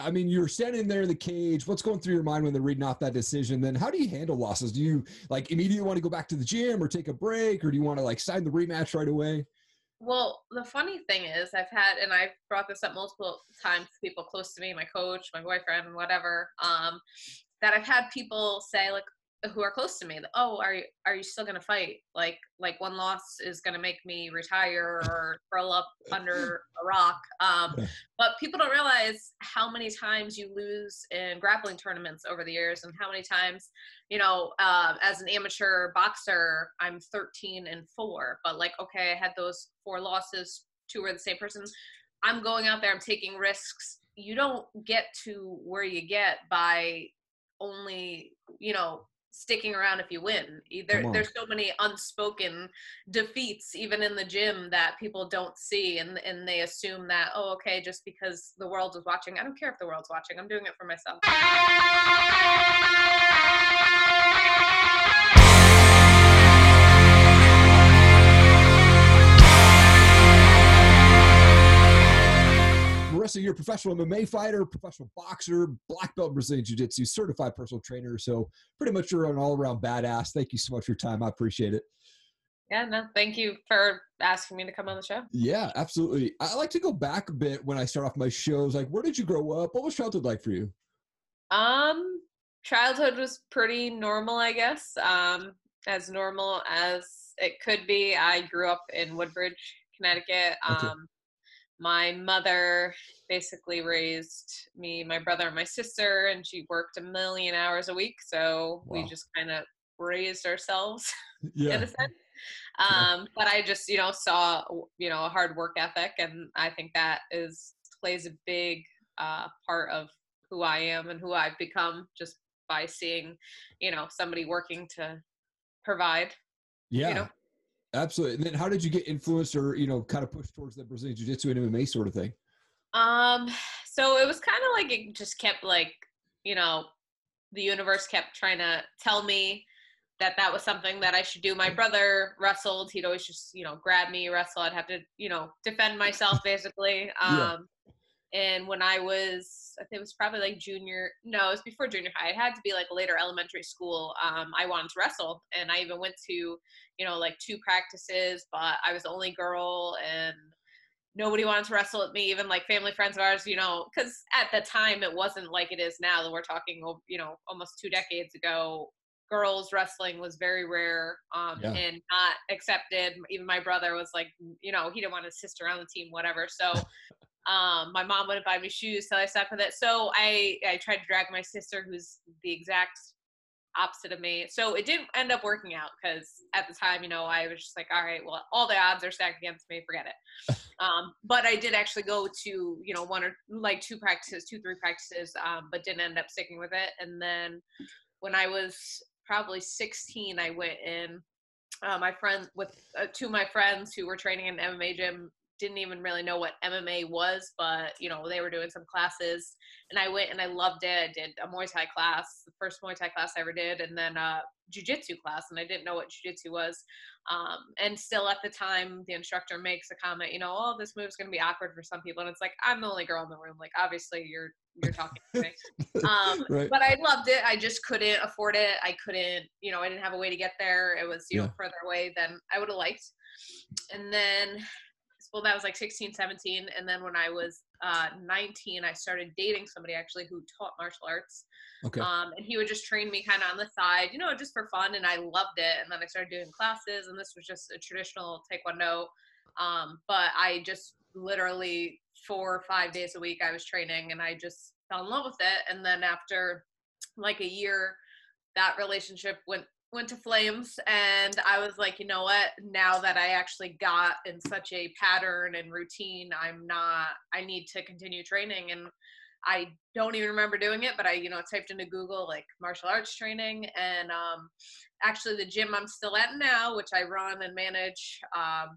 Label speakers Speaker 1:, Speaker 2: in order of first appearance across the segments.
Speaker 1: I mean, you're standing there in the cage. What's going through your mind when they're reading off that decision? Then how do you handle losses? Do you like immediately want to go back to the gym or take a break or do you want to like sign the rematch right away?
Speaker 2: Well, the funny thing is, I've had, and I've brought this up multiple times to people close to me, my coach, my boyfriend, whatever, um, that I've had people say, like, who are close to me oh are you are you still gonna fight? Like like one loss is gonna make me retire or curl up under a rock. Um but people don't realize how many times you lose in grappling tournaments over the years and how many times you know uh, as an amateur boxer i'm 13 and 4 but like okay i had those four losses two were the same person. I'm going out there i'm taking risks. You don't get to where you get by only you know sticking around if you win. Either there's so many unspoken defeats even in the gym that people don't see and and they assume that oh okay just because the world is watching. I don't care if the world's watching. I'm doing it for myself.
Speaker 1: Professional MMA fighter, professional boxer, black belt Brazilian Jiu Jitsu, certified personal trainer. So pretty much you're an all around badass. Thank you so much for your time. I appreciate it.
Speaker 2: Yeah, no, thank you for asking me to come on the show.
Speaker 1: Yeah, absolutely. I like to go back a bit when I start off my shows. Like, where did you grow up? What was childhood like for you?
Speaker 2: Um, childhood was pretty normal, I guess. Um, as normal as it could be. I grew up in Woodbridge, Connecticut. Um, okay my mother basically raised me, my brother, and my sister, and she worked a million hours a week. So wow. we just kind of raised ourselves yeah. in a sense. Um, yeah. But I just, you know, saw, you know, a hard work ethic, and I think that is plays a big uh, part of who I am and who I've become just by seeing, you know, somebody working to provide.
Speaker 1: Yeah. You know? Absolutely. And then how did you get influenced or, you know, kind of pushed towards the Brazilian Jiu Jitsu and MMA sort of thing?
Speaker 2: Um, so it was kind of like it just kept like, you know, the universe kept trying to tell me that that was something that I should do. My brother wrestled. He'd always just, you know, grab me, wrestle. I'd have to, you know, defend myself basically. Um, yeah. And when I was, I think it was probably like junior, no, it was before junior high. It had to be like later elementary school. Um, I wanted to wrestle. And I even went to, you know, like two practices, but I was the only girl and nobody wanted to wrestle with me, even like family friends of ours, you know, because at the time it wasn't like it is now that we're talking, you know, almost two decades ago. Girls wrestling was very rare um, yeah. and not accepted. Even my brother was like, you know, he didn't want his sister on the team, whatever. So Um, my mom wouldn't buy me shoes, so I stuck with it. So I I tried to drag my sister, who's the exact opposite of me. So it didn't end up working out because at the time, you know, I was just like, all right, well, all the odds are stacked against me. Forget it. Um, but I did actually go to, you know, one or like two practices, two, three practices, um, but didn't end up sticking with it. And then when I was probably 16, I went in. Uh, my friend with uh, two of my friends who were training in MMA gym didn't even really know what MMA was, but you know, they were doing some classes and I went and I loved it. I did a Muay Thai class, the first Muay Thai class I ever did, and then a jiu-jitsu class and I didn't know what jiu-jitsu was. Um, and still at the time the instructor makes a comment, you know, oh, this move's going to be awkward for some people. And it's like, I'm the only girl in the room. Like, obviously you're, you're talking to me. Um, right. but I loved it. I just couldn't afford it. I couldn't, you know, I didn't have a way to get there. It was, you yeah. know, further away than I would have liked. And then well that was like 16 17 and then when i was uh, 19 i started dating somebody actually who taught martial arts. Okay. Um, and he would just train me kind of on the side you know just for fun and i loved it. And then i started doing classes and this was just a traditional taekwondo. Um, but i just literally four or five days a week i was training and i just fell in love with it. And then after like a year that relationship went went to flames and i was like you know what? Now that i actually got in such a pattern and routine i'm not i need to continue training. And i don't even remember doing it but i you know typed into google like martial arts training and um actually the gym i'm still at now which i run and manage um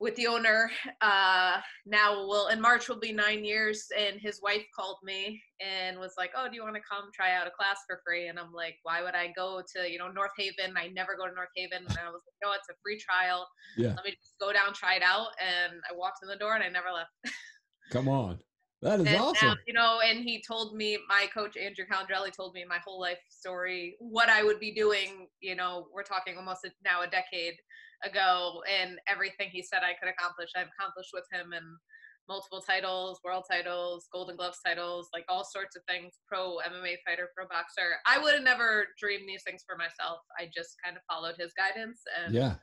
Speaker 2: with the owner uh now will in march will be nine years and his wife called me and was like oh do you want to come try out a class for free? And i'm like why would i go to you know north haven? I never go to north haven. And i was like no it's a free trial. Yeah. Let me just go down try it out and i walked in the door and i never left.
Speaker 1: Come on. That is
Speaker 2: and
Speaker 1: awesome.
Speaker 2: now, you know, and he told me, my coach Andrew Calandrelli told me my whole life story, what I would be doing. You know, we're talking almost a, now a decade ago, and everything he said I could accomplish, I've accomplished with him, and multiple titles, world titles, Golden Gloves titles, like all sorts of things. Pro MMA fighter, pro boxer. I would have never dreamed these things for myself. I just kind of followed his guidance, and
Speaker 1: yeah.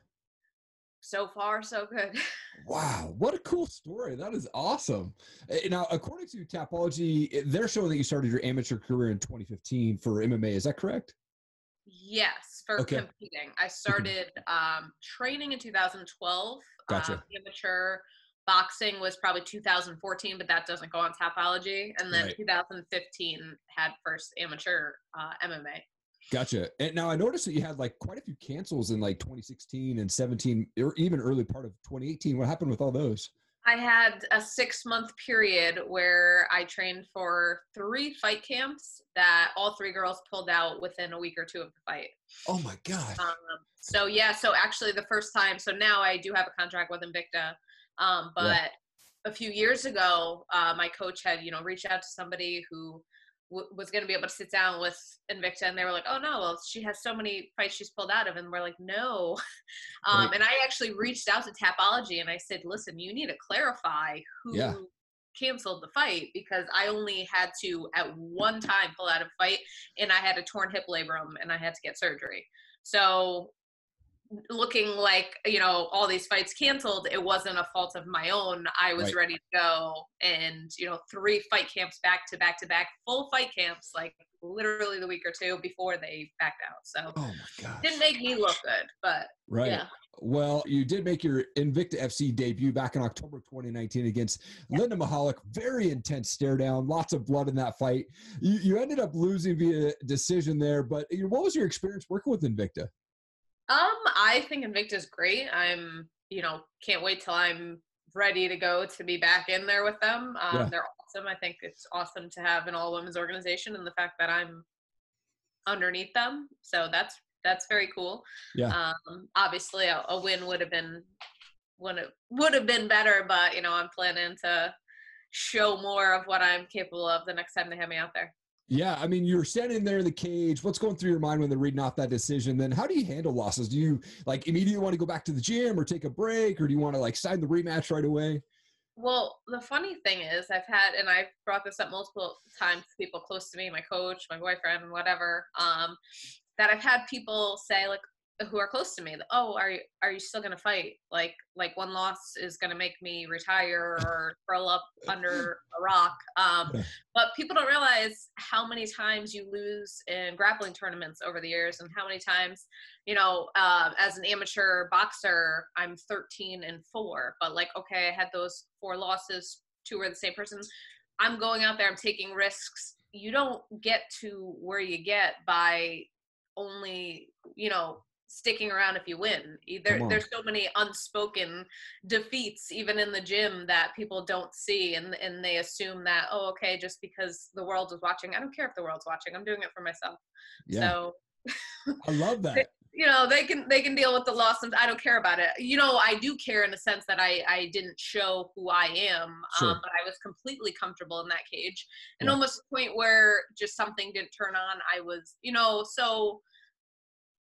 Speaker 2: so far so good.
Speaker 1: Wow, what a cool story. That is awesome. Now, according to Tapology, eh, they're showing that you started your amateur career in 2015 for MMA. Is that correct?
Speaker 2: Yes, for
Speaker 1: Okay.
Speaker 2: competing. I started um, training in 2012.
Speaker 1: Gotcha.
Speaker 2: Um, amateur boxing was probably 2014, but that doesn't go on Tapology. And then
Speaker 1: Right.
Speaker 2: 2015 had first amateur uh, MMA.
Speaker 1: Gotcha. And now I noticed that you had like quite a few cancels in like 2016 and 17, or even early part of 2018. What happened with all those?
Speaker 2: I had a six month period where I trained for three fight camps that all three girls pulled out within a week or two of the fight.
Speaker 1: Oh my God.
Speaker 2: Um, so yeah, so actually the first time, so now I do have a contract with Invicta, um, but
Speaker 1: Yeah.
Speaker 2: a few years ago, uh, my coach had you know reached out to somebody who w- was going to be able to sit down with Invicta, and they were like, "Oh no, well she has so many fights she's pulled out of," and we're like, "No," um,
Speaker 1: Right.
Speaker 2: and I actually reached out to Tapology and I said, "Listen, you need to clarify who."
Speaker 1: Yeah.
Speaker 2: canceled the fight because I only had to at one time pull out a fight and I had a torn hip labrum and I had to get surgery. So looking like you know all these fights canceled it wasn't a fault of my own i was
Speaker 1: Right.
Speaker 2: ready to go and you know three fight camps back to back to back full fight camps like literally the week or two before they backed out so
Speaker 1: Oh my
Speaker 2: didn't make me look good but
Speaker 1: Right.
Speaker 2: yeah
Speaker 1: Well, you did make your Invicta FC debut back in October 2019 against Linda Mahalik. Very intense stare down, lots of blood in that fight. You, you ended up losing via decision there, but what was your experience working with Invicta?
Speaker 2: Um, I think Invicta's great. I'm, you know, can't wait till I'm ready to go to be back in there with them. Um,
Speaker 1: Yeah.
Speaker 2: They're awesome. I think it's awesome to have an all women's organization, and the fact that I'm underneath them, so that's that's very cool.
Speaker 1: Yeah.
Speaker 2: Um, obviously, a, a win would have been would have would have been better, but you know, I'm planning to show more of what I'm capable of the next time they have me out there.
Speaker 1: Yeah, I mean, you're standing there in the cage. What's going through your mind when they're reading off that decision? Then, how do you handle losses? Do you like immediately want to go back to the gym or take a break, or do you want to like sign the rematch right away?
Speaker 2: Well, the funny thing is, I've had, and I've brought this up multiple times to people close to me, my coach, my boyfriend, whatever, um, that I've had people say, like, who are close to me, oh, are you are you still gonna fight? Like, like one loss is gonna make me retire or curl up under a rock. Um, but people don't realize how many times you lose in grappling tournaments over the years, and how many times you know, uh, as an amateur boxer, I'm 13 and four, but like, okay, I had those four losses, two were the same person. I'm going out there, I'm taking risks. You don't get to where you get by only, you know, sticking around if you win.
Speaker 1: On.
Speaker 2: there's so many unspoken defeats even in the gym that people don't see and and they assume that oh okay just because the world is watching I don't care if the world's watching I'm doing it for myself.
Speaker 1: Yeah,
Speaker 2: So
Speaker 1: I love that.
Speaker 2: you know they can they can deal with the loss and i don't care about it you know i do care in the sense that i i didn't show who i am
Speaker 1: Sure.
Speaker 2: um, but i was completely comfortable in that cage and
Speaker 1: Yeah.
Speaker 2: almost the point where just something didn't turn on i was you know so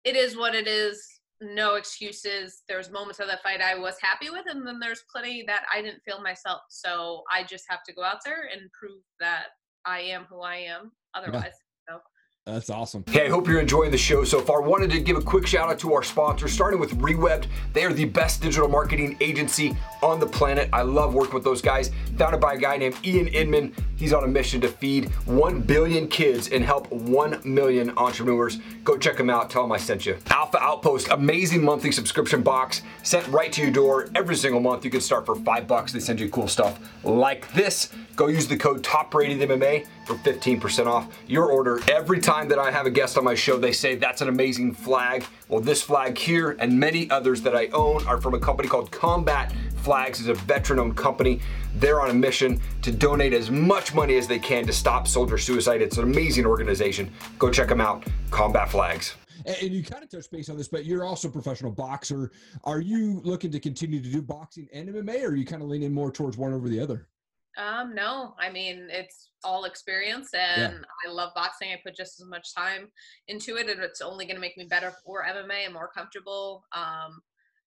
Speaker 2: it is what it is. No excuses. There's moments of that fight i was happy with and then there's plenty that i didn't feel myself. So i just have to go out there and prove that i am who i am otherwise so
Speaker 1: That's awesome.
Speaker 3: Hey, I hope you're enjoying the show so far. Wanted to give a quick shout out to our sponsors, starting with Rewebbed. They are the best digital marketing agency on the planet. I love working with those guys. Founded by a guy named Ian Inman. He's on a mission to feed 1 billion kids and help 1 million entrepreneurs. Go check them out. Tell them I sent you. Alpha Outpost, amazing monthly subscription box sent right to your door every single month. You can start for five bucks. They send you cool stuff like this. Go use the code TOPRATEDMMA for 15% off your order. Every time that I have a guest on my show, they say that's an amazing flag. Well, this flag here and many others that I own are from a company called Combat Flags. It's a veteran-owned company. They're on a mission to donate as much money as they can to stop soldier suicide. It's an amazing organization. Go check them out. Combat Flags.
Speaker 1: And you kind of touched base on this, but you're also a professional boxer. Are you looking to continue to do boxing and MMA, or are you kind of leaning more towards one over the other?
Speaker 2: Um, no, I mean it's all experience, and I love boxing. I put just as much time into it, and it's only going to make me better for MMA and more comfortable. Um,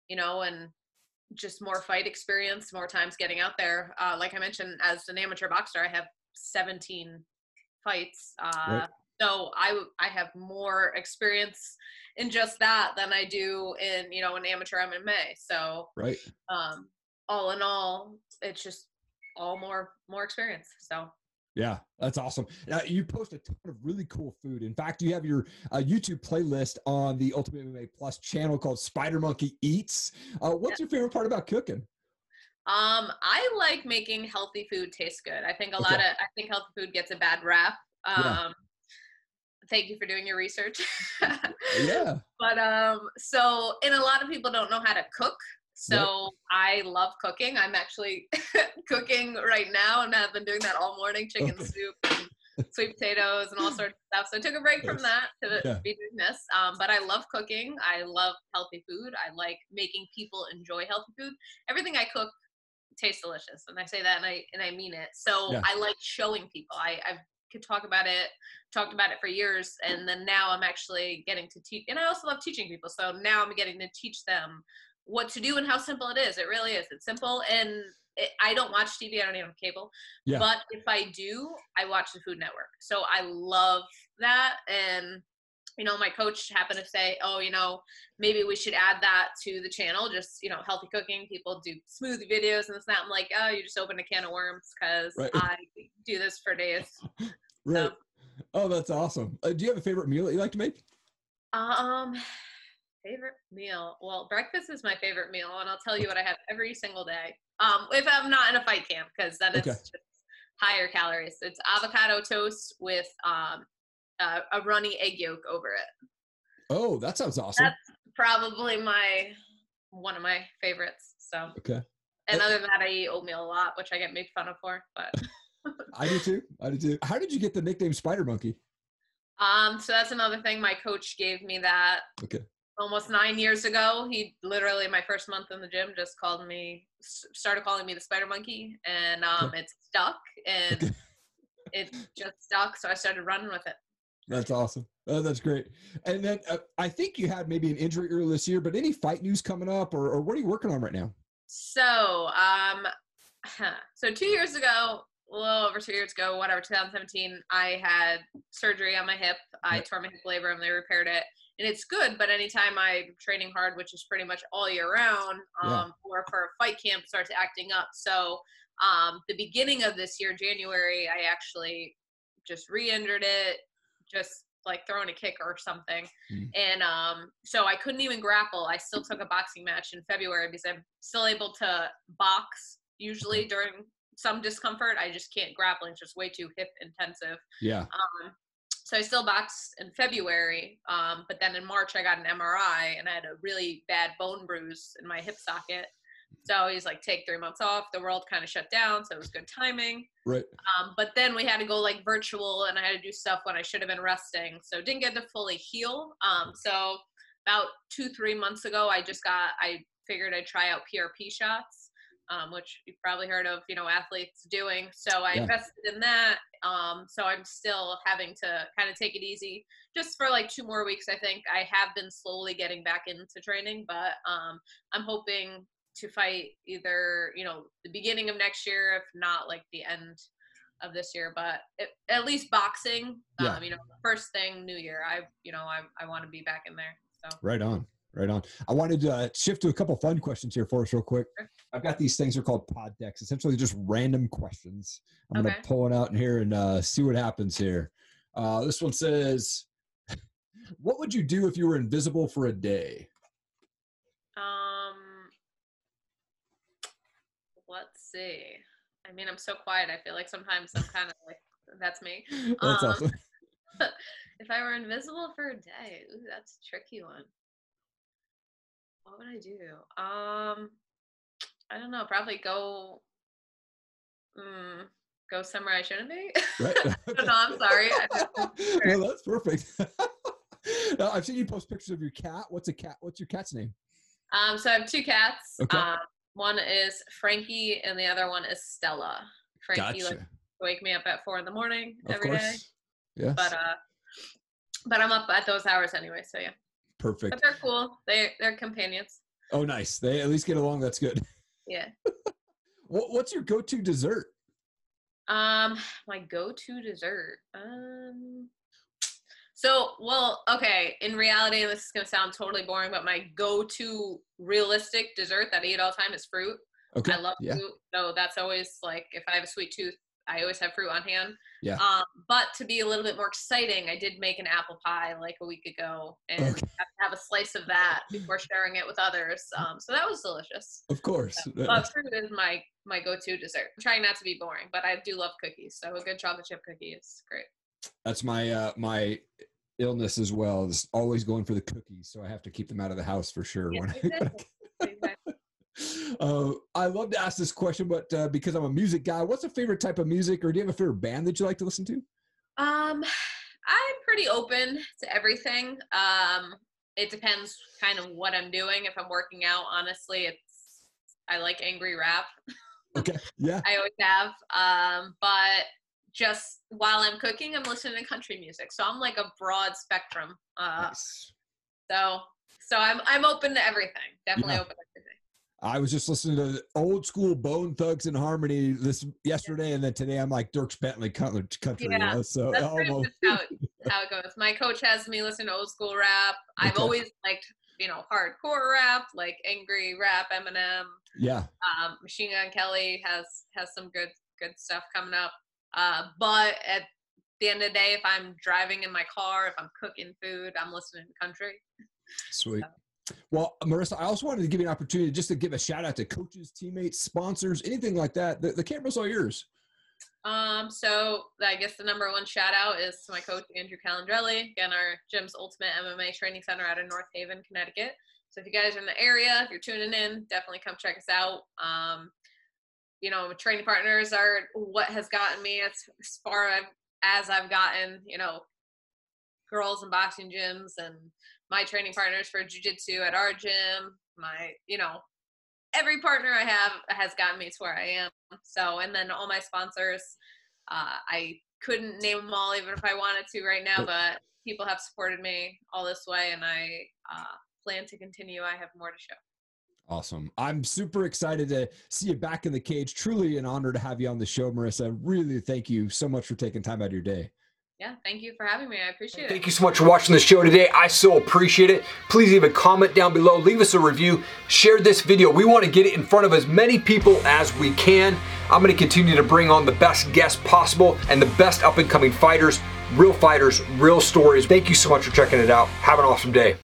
Speaker 2: you know, and just more fight experience, more times getting out there. Uh, like I mentioned, as an amateur boxer, I have 17 fights. Uh, right. So I I have more experience in just that than I do in you know an amateur MMA. So
Speaker 1: right.
Speaker 2: Um, all in all, it's just all more more experience. So
Speaker 1: yeah, that's awesome. Uh, you post a ton of really cool food. In fact, you have your uh, YouTube playlist on the Ultimate MMA Plus channel called Spider Monkey Eats. Uh, what's yeah. your favorite part about cooking?
Speaker 2: Um, I like making healthy food taste good. I think a okay. lot of I think healthy food gets a bad rap. Um, yeah. Thank you for doing your research.
Speaker 1: yeah.
Speaker 2: But um, so and a lot of people don't know how to cook. So I love cooking. I'm actually cooking right now and I've been doing that all morning chicken soup and sweet potatoes and all sorts of stuff. So I took a break from that to yeah. be doing this. Um, but I love cooking. I love healthy food. I like making people enjoy healthy food. Everything I cook tastes delicious. And I say that and I and I mean it. So yeah. I like showing people. I, I've could talk about it, talked about it for years, and then now I'm actually getting to teach. And I also love teaching people. So now I'm getting to teach them what to do and how simple it is. It really is. It's simple and it, I don't watch TV. I don't even have cable. Yeah. But if I do, I watch the Food Network. So I love that. And you know, my coach happened to say, "Oh, you know, maybe we should add that to the channel. Just you know, healthy cooking. People do smoothie videos and this and that." I'm like, "Oh, you just opened a can of worms because right. I do this for days."
Speaker 1: right. So, oh, that's awesome. Uh, do you have a favorite meal that you like to make?
Speaker 2: Um, Favorite meal? Well, breakfast is my favorite meal, and I'll tell you what I have every single day. Um, if I'm not in a fight camp, because then it's okay. just higher calories. It's avocado toast with um, uh, a runny egg yolk over it.
Speaker 1: Oh, that sounds awesome.
Speaker 2: That's probably my one of my favorites. So
Speaker 1: okay.
Speaker 2: And other than that, I eat oatmeal a lot, which I get made fun of for. But
Speaker 1: I do too. I do too. How did you get the nickname Spider Monkey?
Speaker 2: Um, so that's another thing. My coach gave me that.
Speaker 1: Okay
Speaker 2: almost nine years ago. He literally my first month in the gym just called me, started calling me the spider monkey, and um, it's stuck, and it just stuck. So I started running with it.
Speaker 1: That's awesome. Oh, that's great. And then uh, I think you had maybe an injury earlier this year, but any fight news coming up, or, or what are you working on right now?
Speaker 2: So, um, so two years ago, a little over two years ago, whatever, 2017, I had surgery on my hip. I yep. tore my hip labrum. They repaired it and it's good. But anytime I'm training hard, which is pretty much all year round, um, yeah. or for a fight camp, starts acting up. So um, the beginning of this year, January, I actually just re-injured it, just like throwing a kick or something. Mm. And um, so I couldn't even grapple. I still took a boxing match in February because I'm still able to box usually during some discomfort. I just can't grapple. It's just way too hip intensive.
Speaker 1: Yeah.
Speaker 2: Um, so I still boxed in February, um, but then in March I got an MRI and I had a really bad bone bruise in my hip socket. So he's like, take three months off. The world kind of shut down, so it was good timing.
Speaker 1: Right.
Speaker 2: Um, but then we had to go like virtual, and I had to do stuff when I should have been resting, so didn't get to fully heal. Um, so about two three months ago, I just got I figured I'd try out PRP shots um, which you've probably heard of, you know, athletes doing. So I yeah. invested in that. Um, so I'm still having to kind of take it easy just for like two more weeks. I think I have been slowly getting back into training, but um, I'm hoping to fight either, you know, the beginning of next year, if not like the end of this year, but it, at least boxing, yeah. um, you know, first thing new year, I, you know, I, I want to be back in there. So
Speaker 1: right on. Right on. I wanted to uh, shift to a couple fun questions here for us, real quick. I've got these things are called pod decks, essentially just random questions. I'm okay. to pull one out in here and uh, see what happens here. Uh, this one says, "What would you do if you were invisible for a day?"
Speaker 2: Um, let's see. I mean, I'm so quiet. I feel like sometimes I'm kind of like that's me.
Speaker 1: That's um, awesome.
Speaker 2: if I were invisible for a day, ooh, that's a tricky one. What would I do? Um, I don't know. Probably go. Mm, go somewhere I shouldn't be. Right. no, I'm sorry.
Speaker 1: no, that's perfect. now, I've seen you post pictures of your cat. What's a cat? What's your cat's name?
Speaker 2: Um, so I have two cats. Okay. Um, one is Frankie, and the other one is Stella. Frankie
Speaker 1: Gotcha.
Speaker 2: like wake me up at four in the morning
Speaker 1: Of
Speaker 2: every day.
Speaker 1: Yes.
Speaker 2: But uh, but I'm up at those hours anyway. So yeah,
Speaker 1: Perfect.
Speaker 2: but they're cool. They they're companions.
Speaker 1: Oh, nice. They at least get along. That's good.
Speaker 2: Yeah.
Speaker 1: What, what's your go-to dessert?
Speaker 2: Um, my go-to dessert. Um, so well, okay. In reality, this is gonna sound totally boring, but my go-to realistic dessert that I eat all the time is fruit.
Speaker 1: Okay.
Speaker 2: I love
Speaker 1: yeah.
Speaker 2: fruit, so that's always like if I have a sweet tooth, I always have fruit on hand.
Speaker 1: Yeah.
Speaker 2: Um, but to be a little bit more exciting, I did make an apple pie like a week ago, and
Speaker 1: Okay.
Speaker 2: have a slice of that before sharing it with others. Um, so that was delicious.
Speaker 1: Of course.
Speaker 2: But fruit is my my go-to dessert. I'm trying not to be boring, but I do love cookies. So a good chocolate chip cookie is great.
Speaker 1: That's my uh my illness as well. Is always going for the cookies, so I have to keep them out of the house for sure.
Speaker 2: Yeah,
Speaker 1: when.
Speaker 2: Exactly.
Speaker 1: uh, I love to ask this question, but uh, because I'm a music guy, what's a favorite type of music, or do you have a favorite band that you like to listen to?
Speaker 2: Um, I'm pretty open to everything. Um, it depends kind of what I'm doing. If I'm working out, honestly, it's I like angry rap.
Speaker 1: Okay. Yeah.
Speaker 2: I always have. Um, but just while I'm cooking, I'm listening to country music. So I'm like a broad spectrum. Uh,
Speaker 1: Nice.
Speaker 2: so so I'm I'm open to everything. Definitely
Speaker 1: Yeah.
Speaker 2: open to everything.
Speaker 1: I was just listening to old school Bone Thugs-n-Harmony this yesterday, and then today I'm like Dierks Bentley country. country you
Speaker 2: Yeah,
Speaker 1: know, so
Speaker 2: That's
Speaker 1: almost-
Speaker 2: how it, how it goes. My coach has me listen to old school rap. I've
Speaker 1: Okay.
Speaker 2: always liked, you know, hardcore rap, like angry rap, Eminem.
Speaker 1: yeah.
Speaker 2: Um, Machine Gun Kelly has has some good good stuff coming up. Uh, but at the end of the day, if I'm driving in my car, if I'm cooking food, I'm listening to country.
Speaker 1: Sweet. Well, Marissa, I also wanted to give you an opportunity just to give a shout out to coaches, teammates, sponsors, anything like that. The, the camera's all yours.
Speaker 2: Um, so I guess the number one shout out is to my coach Andrew Calandrelli, again our gym's ultimate MMA training center out of North Haven, Connecticut. So if you guys are in the area, if you're tuning in, definitely come check us out. Um, you know, training partners are what has gotten me as, as far as I've gotten. You know, girls and boxing gyms, and my training partners for jujitsu at our gym. My, you know, every partner I have has gotten me to where I am. So, and then all my sponsors, uh, I couldn't name them all even if I wanted to right now, but people have supported me all this way, and I uh, plan to continue. I have more to show.
Speaker 1: Awesome. I'm super excited to see you back in the cage. Truly an honor to have you on the show, Marissa. Really thank you so much for taking time out of your day.
Speaker 2: Yeah, thank you for having me. I appreciate it.
Speaker 3: Thank you so much for watching the show today. I so appreciate it. Please leave a comment down below, leave us a review, share this video. We want to get it in front of as many people as we can. I'm going to continue to bring on the best guests possible and the best up and coming fighters, real fighters, real stories. Thank you so much for checking it out. Have an awesome day.